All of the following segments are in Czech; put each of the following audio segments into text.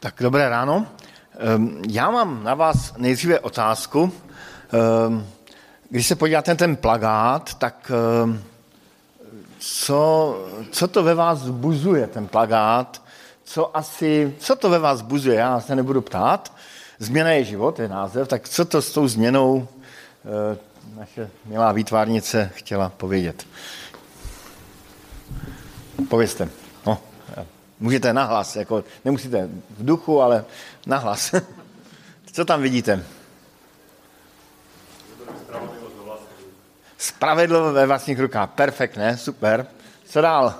Tak dobré ráno. Ehm, já mám na vás nejdříve otázku. Ehm, když se podíváte na ten plagát, tak ehm, co, co to ve vás zbuzuje, ten plagát? Co asi, co to ve vás zbuzuje? Já se nebudu ptát. Změna je život, je název, tak co to s tou změnou naše milá výtvarnice chtěla povědět? Povězte. Můžete nahlas, jako nemusíte v duchu, ale nahlas. Co tam vidíte? Spravedlivo ve vlastních rukách. Perfektně, super. Co dál?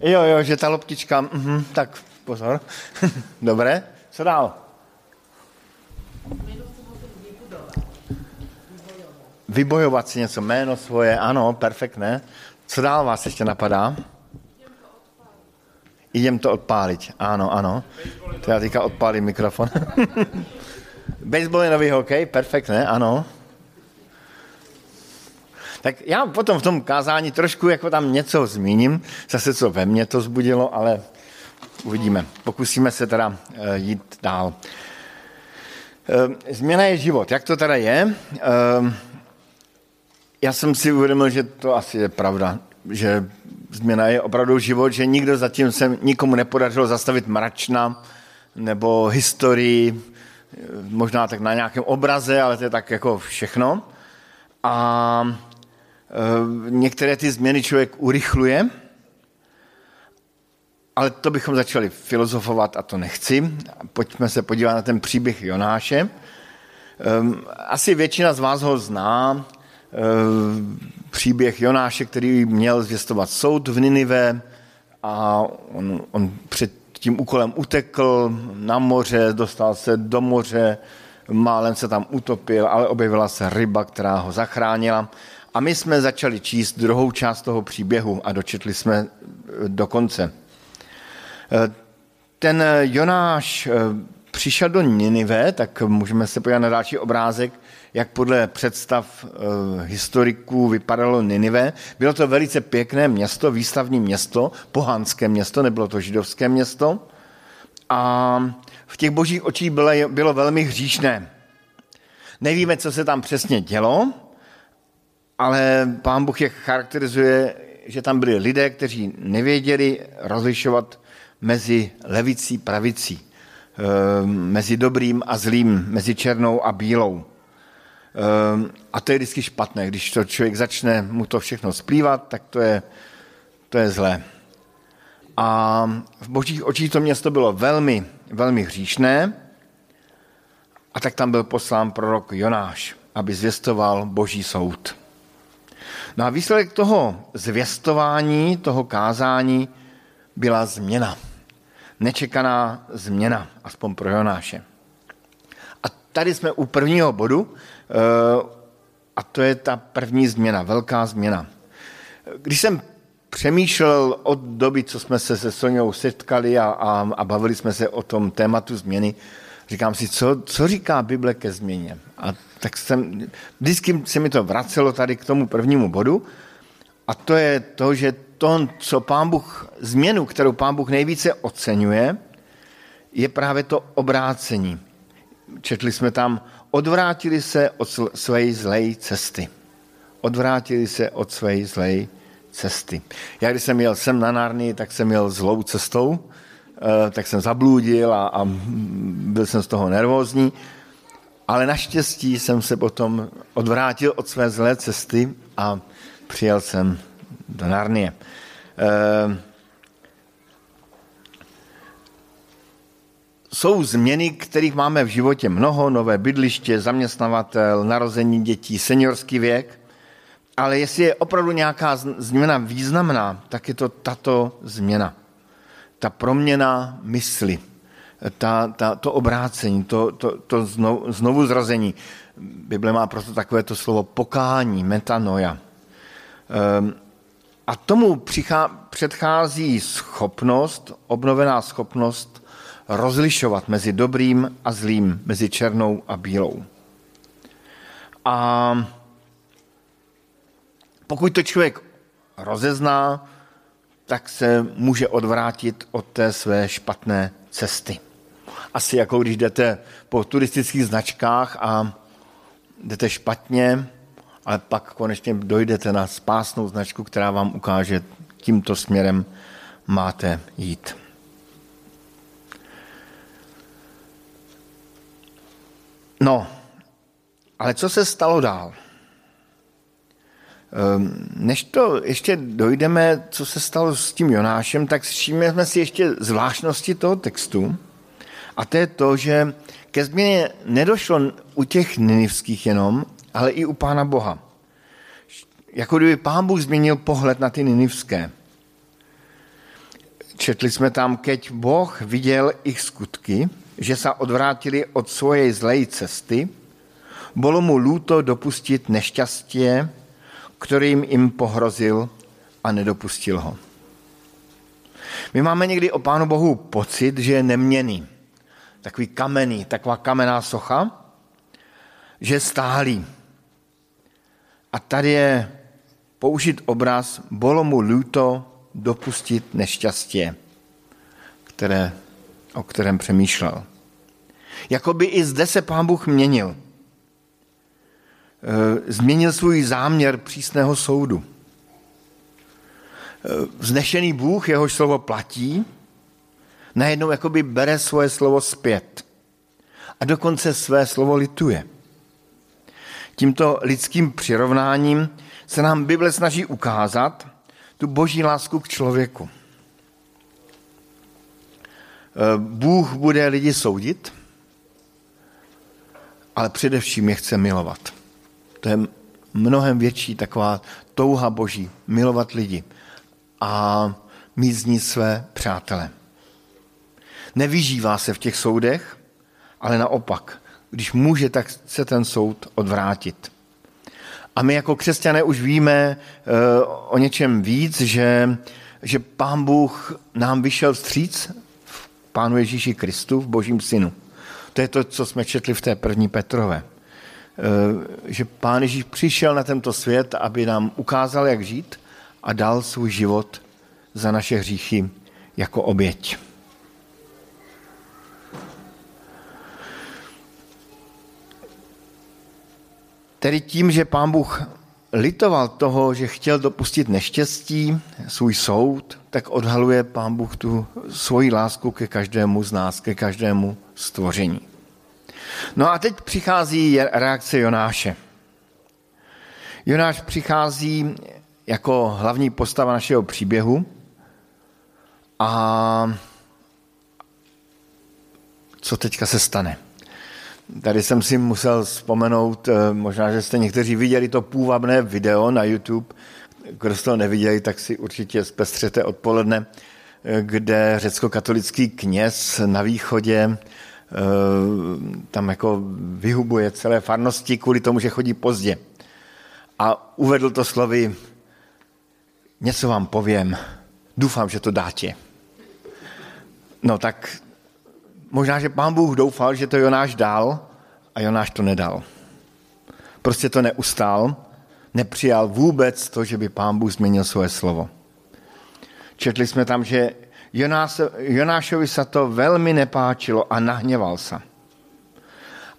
Jo, jo, že ta loptička, mhm, tak pozor. Dobré, co dál? Vybojovat si něco, jméno svoje, ano, perfektně. Co dál vás ještě napadá? Idem to odpálit. Ano, ano. To já teďka odpálím mikrofon. Baseballový hokej, perfektně, ano. Tak já potom v tom kázání trošku jako tam něco zmíním, zase co ve mně to zbudilo, ale uvidíme. Pokusíme se teda eh, jít dál. Eh, změna je život. Jak to teda je? Eh, já jsem si uvědomil, že to asi je pravda, že změna je opravdu život, že nikdo zatím se nikomu nepodařilo zastavit mračna nebo historii, možná tak na nějakém obraze, ale to je tak jako všechno. A e, některé ty změny člověk urychluje, ale to bychom začali filozofovat a to nechci. Pojďme se podívat na ten příběh Jonáše. E, asi většina z vás ho zná, příběh Jonáše, který měl zvěstovat soud v Ninive a on, on před tím úkolem utekl na moře, dostal se do moře, málem se tam utopil, ale objevila se ryba, která ho zachránila. A my jsme začali číst druhou část toho příběhu a dočetli jsme eh, do konce. Eh, ten Jonáš eh, přišel do Ninive, tak můžeme se podívat na další obrázek, jak podle představ e, historiků vypadalo Ninive. Bylo to velice pěkné město, výstavní město, pohanské město, nebylo to židovské město. A v těch božích očích bylo, bylo velmi hříšné. Nevíme, co se tam přesně dělo, ale pán Bůh je charakterizuje, že tam byli lidé, kteří nevěděli rozlišovat mezi levicí, pravicí, eh, mezi dobrým a zlým, mezi černou a bílou. Ehm, a to je vždycky špatné. Když to člověk začne mu to všechno splývat, tak to je, to je zlé. A v božích očích to město bylo velmi, velmi hříšné a tak tam byl poslán prorok Jonáš, aby zvěstoval boží soud. No a výsledek toho zvěstování, toho kázání byla změna. Nečekaná změna, aspoň pro Jonáše. A tady jsme u prvního bodu, a to je ta první změna, velká změna. Když jsem přemýšlel od doby, co jsme se se Soňou setkali a, a, a bavili jsme se o tom tématu změny, říkám si, co, co říká Bible ke změně. A tak jsem, vždycky se mi to vracelo tady k tomu prvnímu bodu a to je to, že to, co pán Bůh, změnu, kterou pán Bůh nejvíce oceňuje, je právě to obrácení. Četli jsme tam odvrátili se od své zlé cesty. Odvrátili se od své zlé cesty. Já když jsem jel sem na Narny, tak jsem jel zlou cestou, eh, tak jsem zabludil a, a byl jsem z toho nervózní, ale naštěstí jsem se potom odvrátil od své zlé cesty a přijel jsem do Narnie. E, jsou změny, kterých máme v životě mnoho, nové bydliště, zaměstnavatel, narození dětí, seniorský věk, ale jestli je opravdu nějaká změna významná, tak je to tato změna. Ta proměna mysli, ta, ta, to obrácení, to, to, to znovu, znovu zrození. Bible má proto takové to slovo pokání, metanoja. Um, a tomu přichá, předchází schopnost, obnovená schopnost rozlišovat mezi dobrým a zlým, mezi černou a bílou. A pokud to člověk rozezná, tak se může odvrátit od té své špatné cesty. Asi jako když jdete po turistických značkách a jdete špatně, ale pak konečně dojdete na spásnou značku, která vám ukáže, tímto směrem máte jít. No, ale co se stalo dál? Ehm, než to ještě dojdeme, co se stalo s tím Jonášem, tak všimneme si ještě zvláštnosti toho textu. A to je to, že ke změně nedošlo u těch ninivských jenom, ale i u Pána Boha. Jako kdyby Pán Bůh změnil pohled na ty ninivské. Četli jsme tam, keď Boh viděl ich skutky, že se odvrátili od svojej zlej cesty, bylo mu lúto dopustit nešťastie, kterým jim pohrozil a nedopustil ho. My máme někdy o Pánu Bohu pocit, že je neměný. Takový kamenný, taková kamenná socha, že je stálý. A tady je použít obraz, bylo mu luto dopustit nešťastě, které, o kterém přemýšlel. Jakoby i zde se pán Bůh měnil. E, změnil svůj záměr přísného soudu. E, vznešený Bůh, jehož slovo platí, najednou jakoby bere svoje slovo zpět. A dokonce své slovo lituje. Tímto lidským přirovnáním se nám Bible snaží ukázat tu boží lásku k člověku. E, Bůh bude lidi soudit, ale především je chce milovat. To je mnohem větší taková touha boží, milovat lidi a mít z ní své přátele. Nevyžívá se v těch soudech, ale naopak, když může, tak se ten soud odvrátit. A my jako křesťané už víme uh, o něčem víc, že, že Pán Bůh nám vyšel vstříc v Pánu Ježíši Kristu, v Božím synu. To je to, co jsme četli v té první Petrové. Uh, že Pán Ježíš přišel na tento svět, aby nám ukázal, jak žít a dal svůj život za naše hříchy jako oběť. Tedy tím, že pán Bůh litoval toho, že chtěl dopustit neštěstí, svůj soud, tak odhaluje pán Bůh tu svoji lásku ke každému z nás, ke každému stvoření. No a teď přichází reakce Jonáše. Jonáš přichází jako hlavní postava našeho příběhu a co teďka se stane? Tady jsem si musel vzpomenout, eh, možná, že jste někteří viděli to půvabné video na YouTube, kdo jste to neviděli, tak si určitě zpestřete odpoledne, eh, kde řecko-katolický kněz na východě eh, tam jako vyhubuje celé farnosti kvůli tomu, že chodí pozdě. A uvedl to slovy, něco vám povím, doufám, že to dáte. No tak možná, že pán Bůh doufal, že to Jonáš dal a Jonáš to nedal. Prostě to neustál, nepřijal vůbec to, že by pán Bůh změnil svoje slovo. Četli jsme tam, že Jonáš, Jonášovi se to velmi nepáčilo a nahněval se.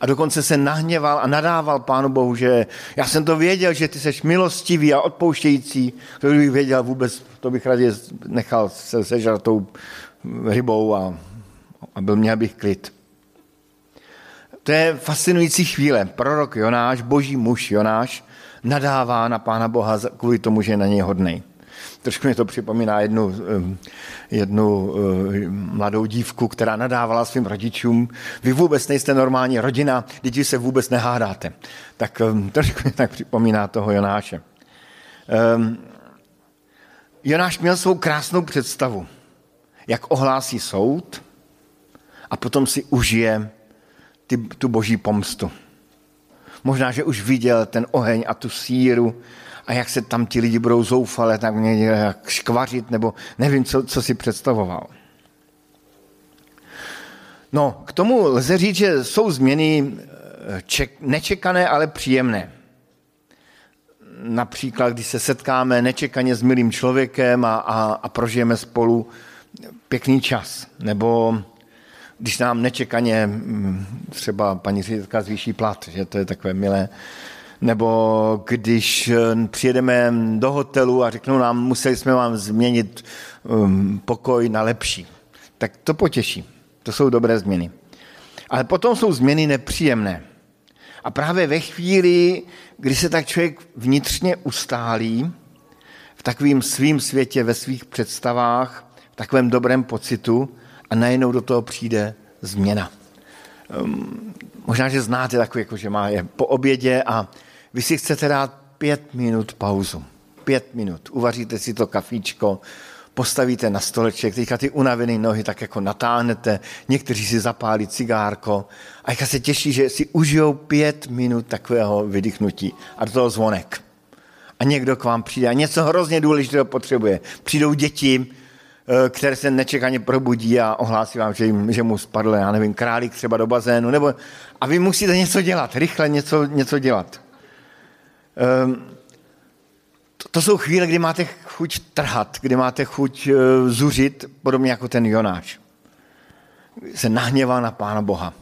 A dokonce se nahněval a nadával Pánu Bohu, že já jsem to věděl, že ty jsi milostivý a odpouštějící. To bych věděl vůbec, to bych raději nechal se sežrat tou rybou a a byl měl bych klid. To je fascinující chvíle. Prorok Jonáš, boží muž Jonáš, nadává na Pána Boha kvůli tomu, že je na něj hodnej. Trošku mi to připomíná jednu, jednu mladou dívku, která nadávala svým rodičům, vy vůbec nejste normální rodina, děti se vůbec nehádáte. Tak trošku mi tak připomíná toho Jonáše. Jonáš měl svou krásnou představu, jak ohlásí soud, a potom si užije ty, tu boží pomstu. Možná, že už viděl ten oheň a tu síru a jak se tam ti lidi budou zoufale, tak jak škvařit, nebo nevím, co, co si představoval. No, k tomu lze říct, že jsou změny eh, ček, nečekané, ale příjemné. například, když se setkáme nečekaně s milým člověkem a, a, a prožijeme spolu pěkný čas. Nebo když nám nečekaně mm, třeba paní ředitelka zvýší plat, že to je takové milé. Nebo když eh, přijedeme do hotelu a řeknou nám, museli jsme vám změnit um, pokoj na lepší. Tak to potěší. To jsou dobré změny. Ale potom jsou změny nepříjemné. A právě ve chvíli, kdy se tak člověk vnitřně ustálí v takovým svým světě, ve svých představách, v takovém dobrém pocitu a najednou do toho přijde změna. Um, možná, že znáte takový, jako že má je po obědě a vy si chcete dát pět minut pauzu. Pět minut. Uvaříte si to kafíčko, postavíte na stoleček, teďka ty unavené nohy tak jako natáhnete, někteří si zapálí cigárko a jak se těší, že si užijou pět minut takového vydechnutí a do toho zvonek. A někdo k vám přijde a něco hrozně důležitého potřebuje. Přijdou děti, které se nečekaně probudí a ohlásí vám, že, jim, že mu spadl, já nevím, králík třeba do bazénu, nebo, a vy musíte něco dělat, rychle něco, něco dělat. Um, to, to jsou chvíle, kdy máte chuť trhat, kdy máte chuť uh, zuřit, podobně jako ten Jonáš. Se nahněvá na Pána Boha.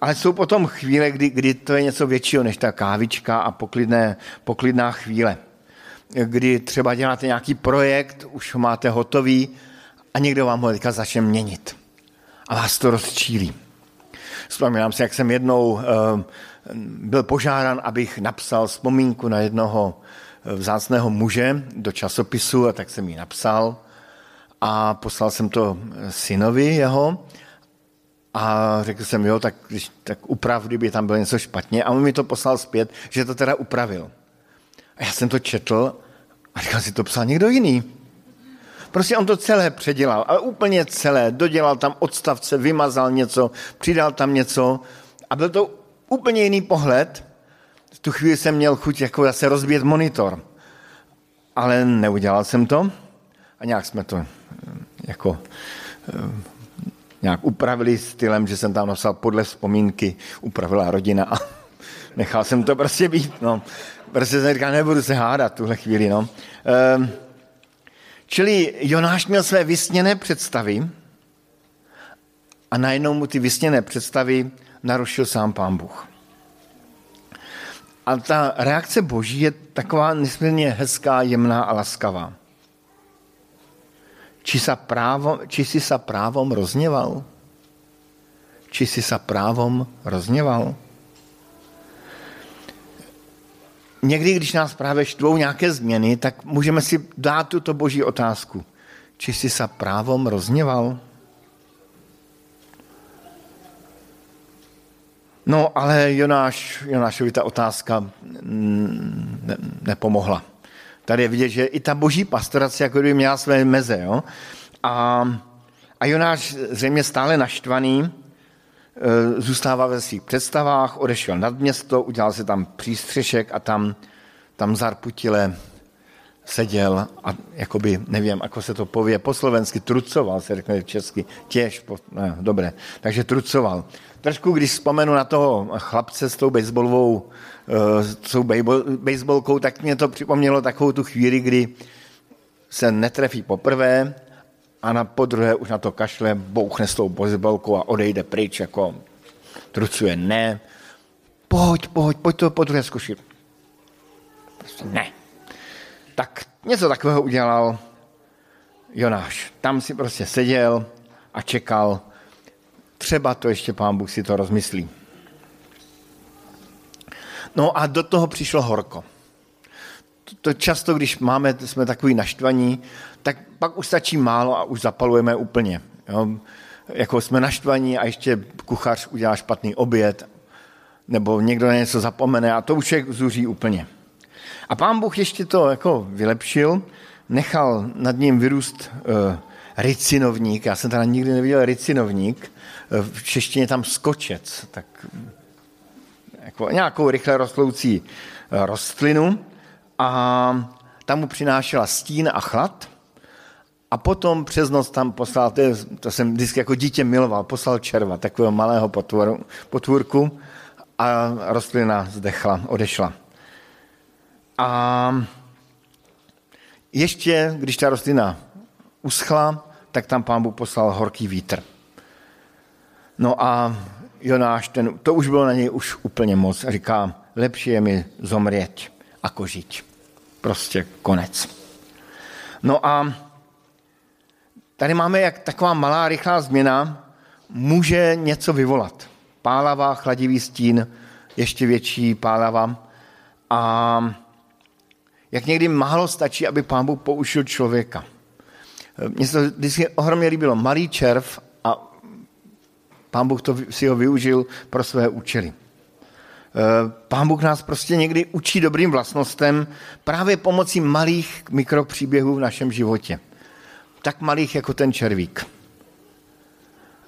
Ale jsou potom chvíle, kdy, kdy to je něco většího než ta kávička a poklidné, poklidná chvíle. Kdy třeba děláte nějaký projekt, už ho máte hotový a někdo vám ho teďka začne měnit. A vás to rozčílí. Vzpomínám si, jak jsem jednou uh, byl požádán, abych napsal vzpomínku na jednoho eh, vzácného muže do časopisu, a tak jsem ji napsal a poslal jsem to eh, synovi jeho a řekl jsem, jo, tak, tak uprav, kdyby tam bylo něco špatně a on mi to poslal zpět, že to teda upravil. A já jsem to četl a říkal si, to psal někdo jiný. Prostě on to celé předělal, ale úplně celé. Dodělal tam odstavce, vymazal něco, přidal tam něco a byl to úplně jiný pohled. V tu chvíli jsem měl chuť jako zase rozbít monitor. Ale neudělal jsem to a nějak jsme to eh, jako eh, nějak upravili stylem, že jsem tam napsal podle vzpomínky, upravila rodina a nechal jsem to prostě být. No. Prostě jsem říkal, nebudu se hádat tuhle chvíli. No. Ehm, čili Jonáš měl své vysněné představy a najednou mu ty vysněné představy narušil sám pán Bůh. A ta reakce Boží je taková nesmírně hezká, jemná a laskavá. Či, sa právom, či si sa právom rozněval? Či si sa právom rozněval? Někdy, když nás právě štvou nějaké změny, tak můžeme si dát tuto boží otázku. Či si sa právom rozněval? No, ale Jonáš, Jonášovi ta otázka ne, nepomohla. Tady je vidět, že i ta boží pastorace jako by měla své meze. Jo? A, a Jonáš zřejmě stále naštvaný, zůstává ve svých představách, odešel nad město, udělal si tam přístřešek a tam, tam zarputile seděl a jakoby, nevím, jako se to pově, po slovensky trucoval, se řekne česky, těž, po, ne, dobré, takže trucoval. Trošku, když vzpomenu na toho chlapce s tou baseballovou, uh, s tou baseballkou, tak mě to připomnělo takovou tu chvíli, kdy se netrefí poprvé a na podruhé už na to kašle, bouchne s tou baseballkou a odejde pryč, jako trucuje, ne, pojď, pojď, pojď to podruhé zkušit. Prostě ne. Tak něco takového udělal Jonáš. Tam si prostě seděl a čekal, třeba to ještě pán Bůh si to rozmyslí. No a do toho přišlo horko. To často, když máme, jsme takový naštvaní, tak pak už stačí málo a už zapalujeme úplně. Jo? Jako jsme naštvaní a ještě kuchař udělá špatný oběd, nebo někdo na něco zapomene a to už je zuří úplně. A pán Bůh ještě to jako vylepšil, nechal nad ním vyrůst uh, ricinovník. Já jsem teda nikdy neviděl ricinovník, v češtině tam skočec, tak jako nějakou rychle rostloucí eh, rostlinu a tam mu přinášela stín a chlad a potom přes noc tam poslal, to, je, to jsem vždycky jako dítě miloval, poslal červa, takového malého potvoru, potvůrku a rostlina zdechla, odešla. A ještě, když ta rostlina uschla, tak tam pán Bůh poslal horký vítr. No a Jonáš, ten, to už bylo na něj už úplně moc a říká, lepší je mi zomřít, ako žít. Prostě konec. No a tady máme jak taková malá, rychlá změna, může něco vyvolat. Pálava, chladivý stín, ještě větší pálava. A jak někdy málo stačí, aby pán Bůh použil člověka. Mně se to vždycky ohromně líbilo. Malý červ a pán Bůh to, si ho využil pro své účely. Pán Bůh nás prostě někdy učí dobrým vlastnostem právě pomocí malých mikropříběhů v našem životě. Tak malých jako ten červík.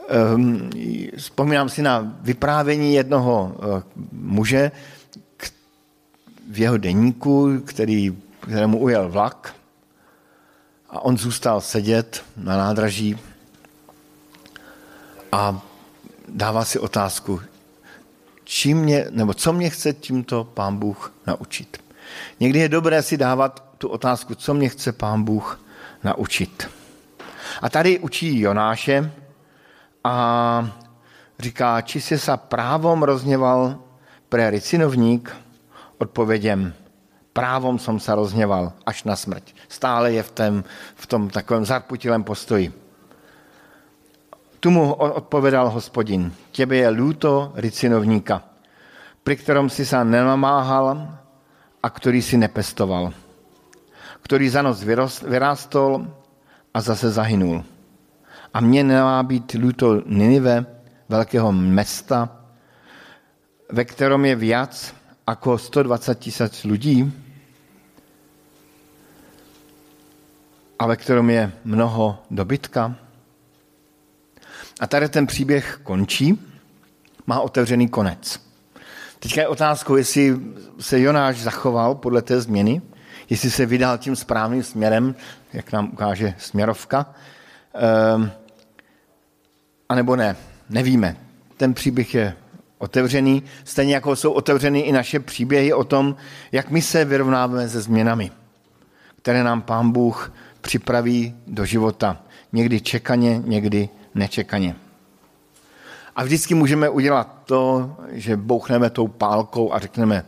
Ehm, vzpomínám si na vyprávění jednoho eh, muže v jeho deníku, který, kterému ujel vlak a on zůstal sedět na nádraží a dává si otázku, čím mě, nebo co mě chce tímto pán Bůh naučit. Někdy je dobré si dávat tu otázku, co mě chce pán Bůh naučit. A tady učí Jonáše a říká, či se právom rozněval pre ricinovník, odpověděm, právom som se rozněval až na smrť. Stále je v, tém, v tom takovém zarputilém postoji. Tu mu odpovědal hospodin, těbe je lúto ricinovníka, pri ktorom si sa nenamáhal a který si nepestoval, který za noc vyrástol a zase zahynul. A mně nemá být lúto Ninive, velkého města, ve kterom je viac ako 120 tisíc lidí a ve kterom je mnoho dobytka. A tady ten příběh končí, má otevřený konec. Teďka je otázkou, jestli se Jonáš zachoval podle té změny, jestli se vydal tím správným směrem, jak nám ukáže směrovka, um, anebo ne. Nevíme. Ten příběh je otevřený, stejně jako jsou otevřeny i naše příběhy o tom, jak my se vyrovnáváme se změnami, které nám Pán Bůh připraví do života. Někdy čekaně, někdy nečekaně. A vždycky můžeme udělat to, že bouchneme tou pálkou a řekneme,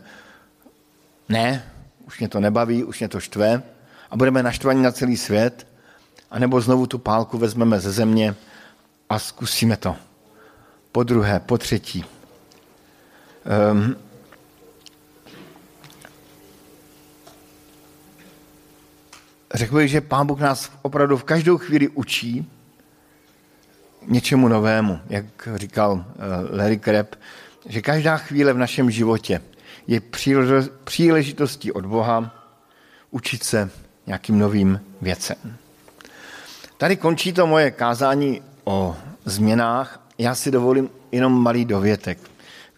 ne, už mě to nebaví, už mě to štve a budeme naštvaní na celý svět, anebo znovu tu pálku vezmeme ze země a zkusíme to. Po druhé, po třetí. Um, řekl bych, že Pán Bůh nás opravdu v každou chvíli učí něčemu novému, jak říkal uh, Larry Kreb, že každá chvíle v našem životě je příležitostí od Boha učit se nějakým novým věcem. Tady končí to moje kázání o změnách. Já si dovolím jenom malý dovětek,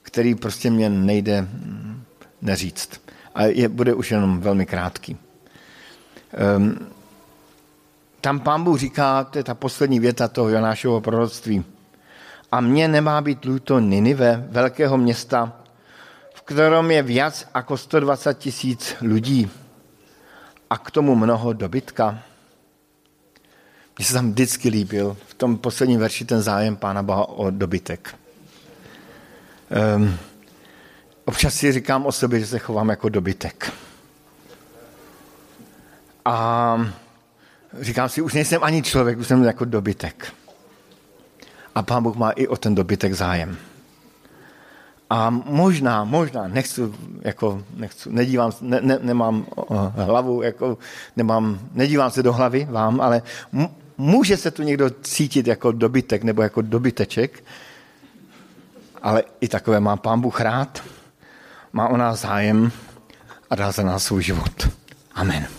který prostě mě nejde mm, neříct. A je, bude už jenom velmi krátký. Um, tam pán Bůh říká, to je ta poslední věta toho Jonášového proroctví, a mně nemá být luto Ninive, velkého města, v kterém je víc jako 120 tisíc lidí a k tomu mnoho dobytka. Mně se tam vždycky líbil v tom posledním verši ten zájem Pána Boha o dobytek. Um, občas si říkám o sobě, že se chovám jako dobytek. A říkám si, už nejsem ani člověk, už jsem jako dobytek. A Pán Bůh má i o ten dobytek zájem. A možná, možná, nechci, jako, nechci, nedívám, ne, ne, nemám hlavu, jako, nemám, nedívám se do hlavy vám, ale může se tu někdo cítit jako dobytek nebo jako dobyteček, ale i takové má pán Bůh rád, má o nás zájem a dá za nás svůj život. Amen.